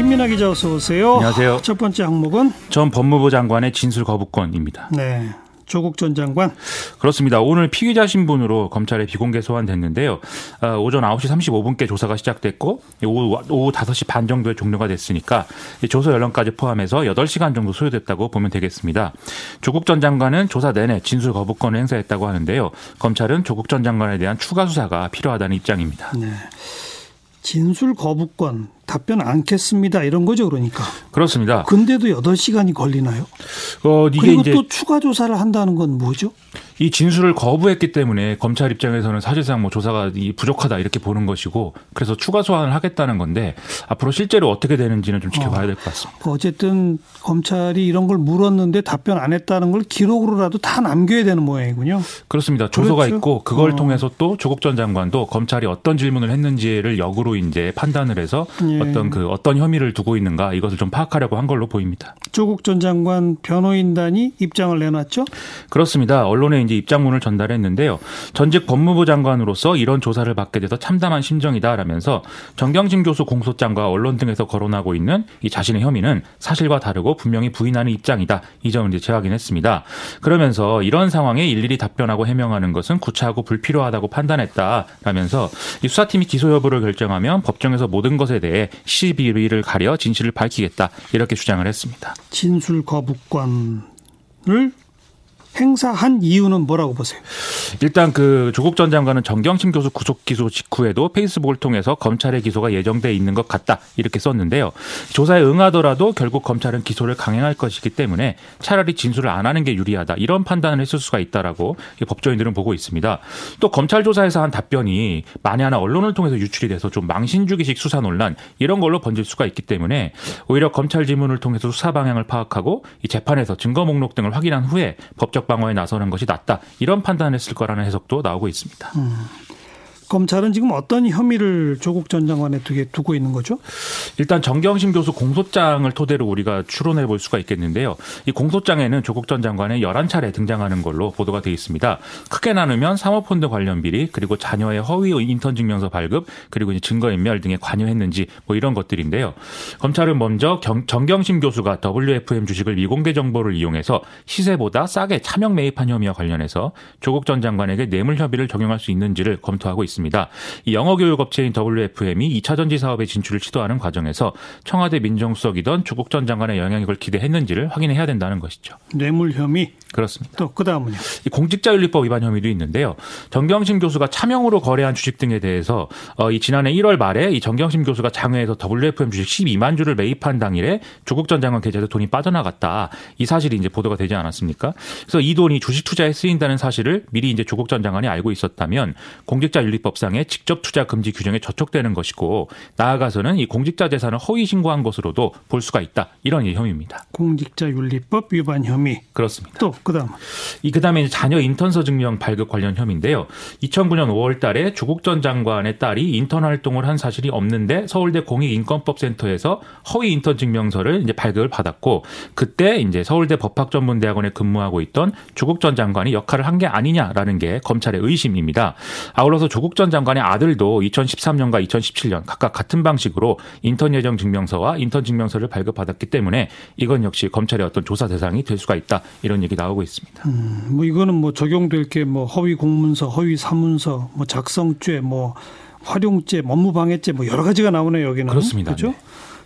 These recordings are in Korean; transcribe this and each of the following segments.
김민아 기자 어서 오세요. 안녕하세요. 첫 번째 항목은 전 법무부 장관의 진술 거부권입니다. 네. 조국 전 장관. 그렇습니다. 오늘 피의자 신분으로 검찰에 비공개 소환됐는데요. 어, 오전 9시 35분께 조사가 시작됐고 오후, 오후 5시 반 정도에 종료가 됐으니까 조사 연령까지 포함해서 8시간 정도 소요됐다고 보면 되겠습니다. 조국 전 장관은 조사 내내 진술 거부권을 행사했다고 하는데요. 검찰은 조국 전 장관에 대한 추가 수사가 필요하다는 입장입니다. 네. 진술 거부권 답변 않겠습니다. 이런 거죠, 그러니까. 그렇습니다. 근데도 8시간이 걸리나요? 어, 이게 그리고 또 추가 조사를 한다는 건 뭐죠? 이 진술을 거부했기 때문에 검찰 입장에서는 사실상 뭐 조사가 부족하다 이렇게 보는 것이고 그래서 추가 소환을 하겠다는 건데 앞으로 실제로 어떻게 되는지는 좀 지켜봐야 될 것 같습니다. 어 쨌든 검찰이 이런 걸 물었는데 답변 안 했다는 걸 기록으로라도 다 남겨야 되는 모양이군요. 그렇습니다. 조서가 그렇죠? 있고 그걸 어. 통해서 또 조국 전 장관도 검찰이 어떤 질문을 했는지를 역으로 이제 판단을 해서 예. 어떤 그 어떤 혐의를 두고 있는가 이것을 좀 파악하려고 한 걸로 보입니다. 조국 전 장관 변호인단이 입장을 내놨죠? 그렇습니다. 언론에 이제 입장문을 전달했는데요. 전직 법무부 장관으로서 이런 조사를 받게 돼서 참담한 심정이다라면서 정경심 교수 공소장과 언론 등에서 거론하고 있는 이 자신의 혐의는 사실과 다르고 분명히 부인하는 입장이다. 이 점을 이제 재확인했습니다. 그러면서 이런 상황에 일일이 답변하고 해명하는 것은 구차하고 불필요하다고 판단했다라면서 이 수사팀이 기소 여부를 결정하면 법정에서 모든 것에 대해 시비를 가려 진실을 밝히겠다 이렇게 주장을 했습니다. 진술 거부권을 행사한 이유는 뭐라고 보세요? 일단 그 조국 전 장관은 정경심 교수 구속 기소 직후에도 페이스북을 통해서 검찰의 기소가 예정돼 있는 것 같다 이렇게 썼는데요. 조사에 응하더라도 결국 검찰은 기소를 강행할 것이기 때문에 차라리 진술을 안 하는 게 유리하다 이런 판단을 했을 수가 있다라고 법조인들은 보고 있습니다. 또 검찰 조사에서 한 답변이 만에 하나 언론을 통해서 유출이 돼서 좀 망신주기식 수사 논란 이런 걸로 번질 수가 있기 때문에 오히려 검찰 지문을 통해서 수사 방향을 파악하고 이 재판에서 증거 목록 등을 확인한 후에 법적 방어에 나서는 것이 낫다 이런 판단을 했을 거라는 해석도 나오고 있습니다. 검찰은 지금 어떤 혐의를 조국 전 장관에 두게 두고 있는 거죠? 일단 정경심 교수 공소장을 토대로 우리가 추론해 볼 수가 있겠는데요. 이 공소장에는 조국 전 장관의 11차례 등장하는 걸로 보도가 되어 있습니다. 크게 나누면 사모펀드 관련 비리, 그리고 자녀의 허위 인턴 증명서 발급, 그리고 증거인멸 등에 관여했는지 뭐 이런 것들인데요. 검찰은 먼저 경, 정경심 교수가 WFM 주식을 미공개 정보를 이용해서 시세보다 싸게 차명 매입한 혐의와 관련해서 조국 전 장관에게 뇌물 협의를 적용할 수 있는지를 검토하고 있습니다. 이 영어 교육 업체인 WFM이 2차 전지 사업에 진출을 시도하는 과정에서 청와대 민정수석이던 조국 전 장관의 영향력을 기대했는지를 확인해야 된다는 것이죠. 뇌물 혐의 그렇습니다. 또 그다음은요. 이 공직자윤리법 위반 혐의도 있는데요. 정경심 교수가 차명으로 거래한 주식 등에 대해서 어, 이 지난해 1월 말에 이 정경심 교수가 장외에서 WFM 주식 12만 주를 매입한 당일에 조국 전 장관 계좌에서 돈이 빠져나갔다. 이 사실이 이제 보도가 되지 않았습니까? 그래서 이 돈이 주식 투자에 쓰인다는 사실을 미리 이제 조국 전 장관이 알고 있었다면 공직자윤리법상의 직접 투자 금지 규정에 저촉되는 것이고 나아가서는 이 공직자 재산을 허위 신고한 것으로도 볼 수가 있다. 이런 이 혐의입니다. 공직자윤리법 위반 혐의 그렇습니다. 또 그다음 이 그다음에 자녀 인턴서 증명 발급 관련 혐의인데요. 2009년 5월달에 조국 전 장관의 딸이 인턴 활동을 한 사실이 없는데 서울대 공익인권법센터에서 허위 인턴 증명서를 이제 발급을 받았고 그때 이제 서울대 법학전문대학원에 근무하고 있던 조국 전 장관이 역할을 한 게 아니냐라는 게 검찰의 의심입니다. 아울러서 조국 전 장관의 아들도 2013년과 2017년 각각 같은 방식으로 인턴 예정 증명서와 인턴 증명서를 발급받았기 때문에 이건 역시 검찰의 어떤 조사 대상이 될 수가 있다 이런 얘기 나 오고 있습니다. 뭐 이거는 뭐 적용될 게 뭐 허위 공문서, 허위 사문서, 뭐 작성죄, 뭐 활용죄, 업무방해죄 뭐 여러 가지가 나오네요 여기는 그렇습니다. 그렇죠? 네.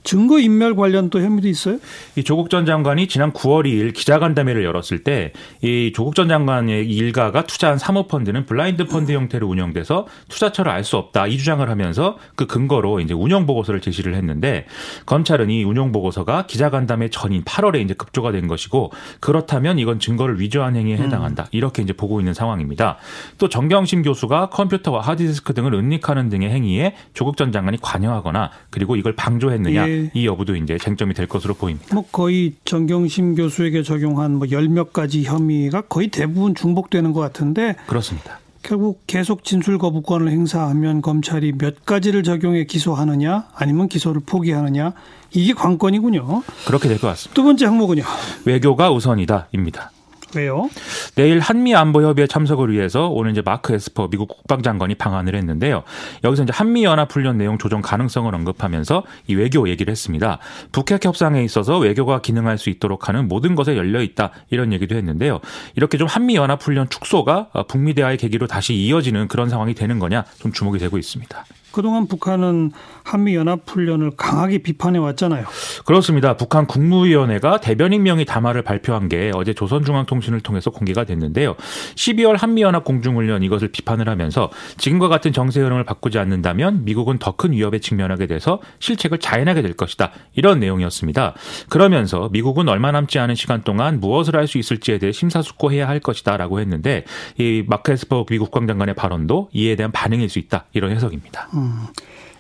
증거 인멸 관련 또 혐의도 있어요? 이 조국 전 장관이 지난 9월 2일 기자간담회를 열었을 때 이 조국 전 장관의 일가가 투자한 사모펀드는 블라인드 펀드 형태로 운영돼서 투자처를 알 수 없다 이 주장을 하면서 그 근거로 이제 운영 보고서를 제시를 했는데 검찰은 이 운영 보고서가 기자간담회 전인 8월에 이제 급조가 된 것이고 그렇다면 이건 증거를 위조한 행위에 해당한다 이렇게 이제 보고 있는 상황입니다. 또 정경심 교수가 컴퓨터와 하드디스크 등을 은닉하는 등의 행위에 조국 전 장관이 관여하거나 그리고 이걸 방조했느냐 예. 이 여부도 이제 쟁점이 될 것으로 보입니다. 뭐 거의 정경심 교수에게 적용한 뭐 열 몇 가지 혐의가 거의 대부분 중복되는 것 같은데 그렇습니다. 결국 계속 진술 거부권을 행사하면 검찰이 몇 가지를 적용해 기소하느냐 아니면 기소를 포기하느냐 이게 관건이군요. 그렇게 될 것 같습니다. 두 번째 항목은요. 외교가 우선이다입니다. 왜요? 내일 한미 안보 협의회 참석을 위해서 오늘 이제 마크 에스퍼 미국 국방장관이 방한을 했는데요. 여기서 이제 한미 연합 훈련 내용 조정 가능성을 언급하면서 이 외교 얘기를 했습니다. 북핵 협상에 있어서 외교가 기능할 수 있도록 하는 모든 것에 열려 있다 이런 얘기도 했는데요. 이렇게 좀 한미 연합 훈련 축소가 북미 대화의 계기로 다시 이어지는 그런 상황이 되는 거냐 좀 주목이 되고 있습니다. 그동안 북한은 한미 연합 훈련을 강하게 비판해 왔잖아요. 그렇습니다. 북한 국무위원회가 대변인 명의 담화를 발표한 게 어제 조선중앙통신을 통해서 공개가 됐는데요. 12월 한미 연합 공중훈련 이것을 비판을 하면서 지금과 같은 정세 흐름을 바꾸지 않는다면 미국은 더 큰 위협에 직면하게 돼서 실책을 자행하게 될 것이다. 이런 내용이었습니다. 그러면서 미국은 얼마 남지 않은 시간 동안 무엇을 할 수 있을지에 대해 심사숙고해야 할 것이다라고 했는데 이 마크 에스퍼 미국 국방장관의 발언도 이에 대한 반응일 수 있다. 이런 해석입니다. 음.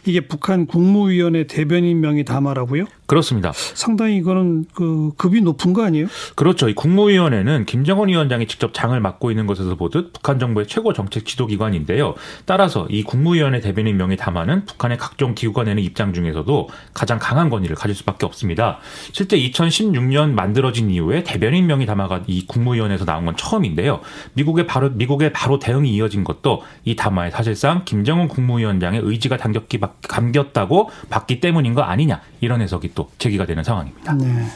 이게 북한 국무위원회 대변인 명의 담화라고요? 그렇습니다. 상당히 이거는 그 급이 높은 거 아니에요? 그렇죠. 이 국무위원회는 김정은 위원장이 직접 장을 맡고 있는 것에서 보듯 북한 정부의 최고 정책 지도 기관인데요. 따라서 이 국무위원회 대변인 명의 담화는 북한의 각종 기구가 내는 입장 중에서도 가장 강한 권위를 가질 수밖에 없습니다. 실제 2016년 만들어진 이후에 대변인 명의 담화가 이 국무위원회에서 나온 건 처음인데요. 미국의 바로 미국의 바로 대응이 이어진 것도 이 담화에 사실상 김정은 국무위원장의 의지가 담겼기 감겼다고 봤기 때문인 거 아니냐 이런 해석이 또 제기가 되는 상황입니다. 네.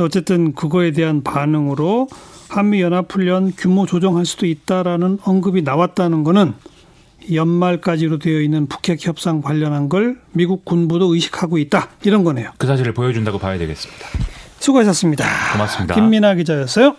어쨌든 그거에 대한 반응으로 한미 연합 훈련 규모 조정할 수도 있다라는 언급이 나왔다는 거는 연말까지로 되어 있는 북핵 협상 관련한 걸 미국 군부도 의식하고 있다 이런 거네요. 그 사실을 보여준다고 봐야 되겠습니다. 수고하셨습니다. 고맙습니다. 김민아 기자였어요.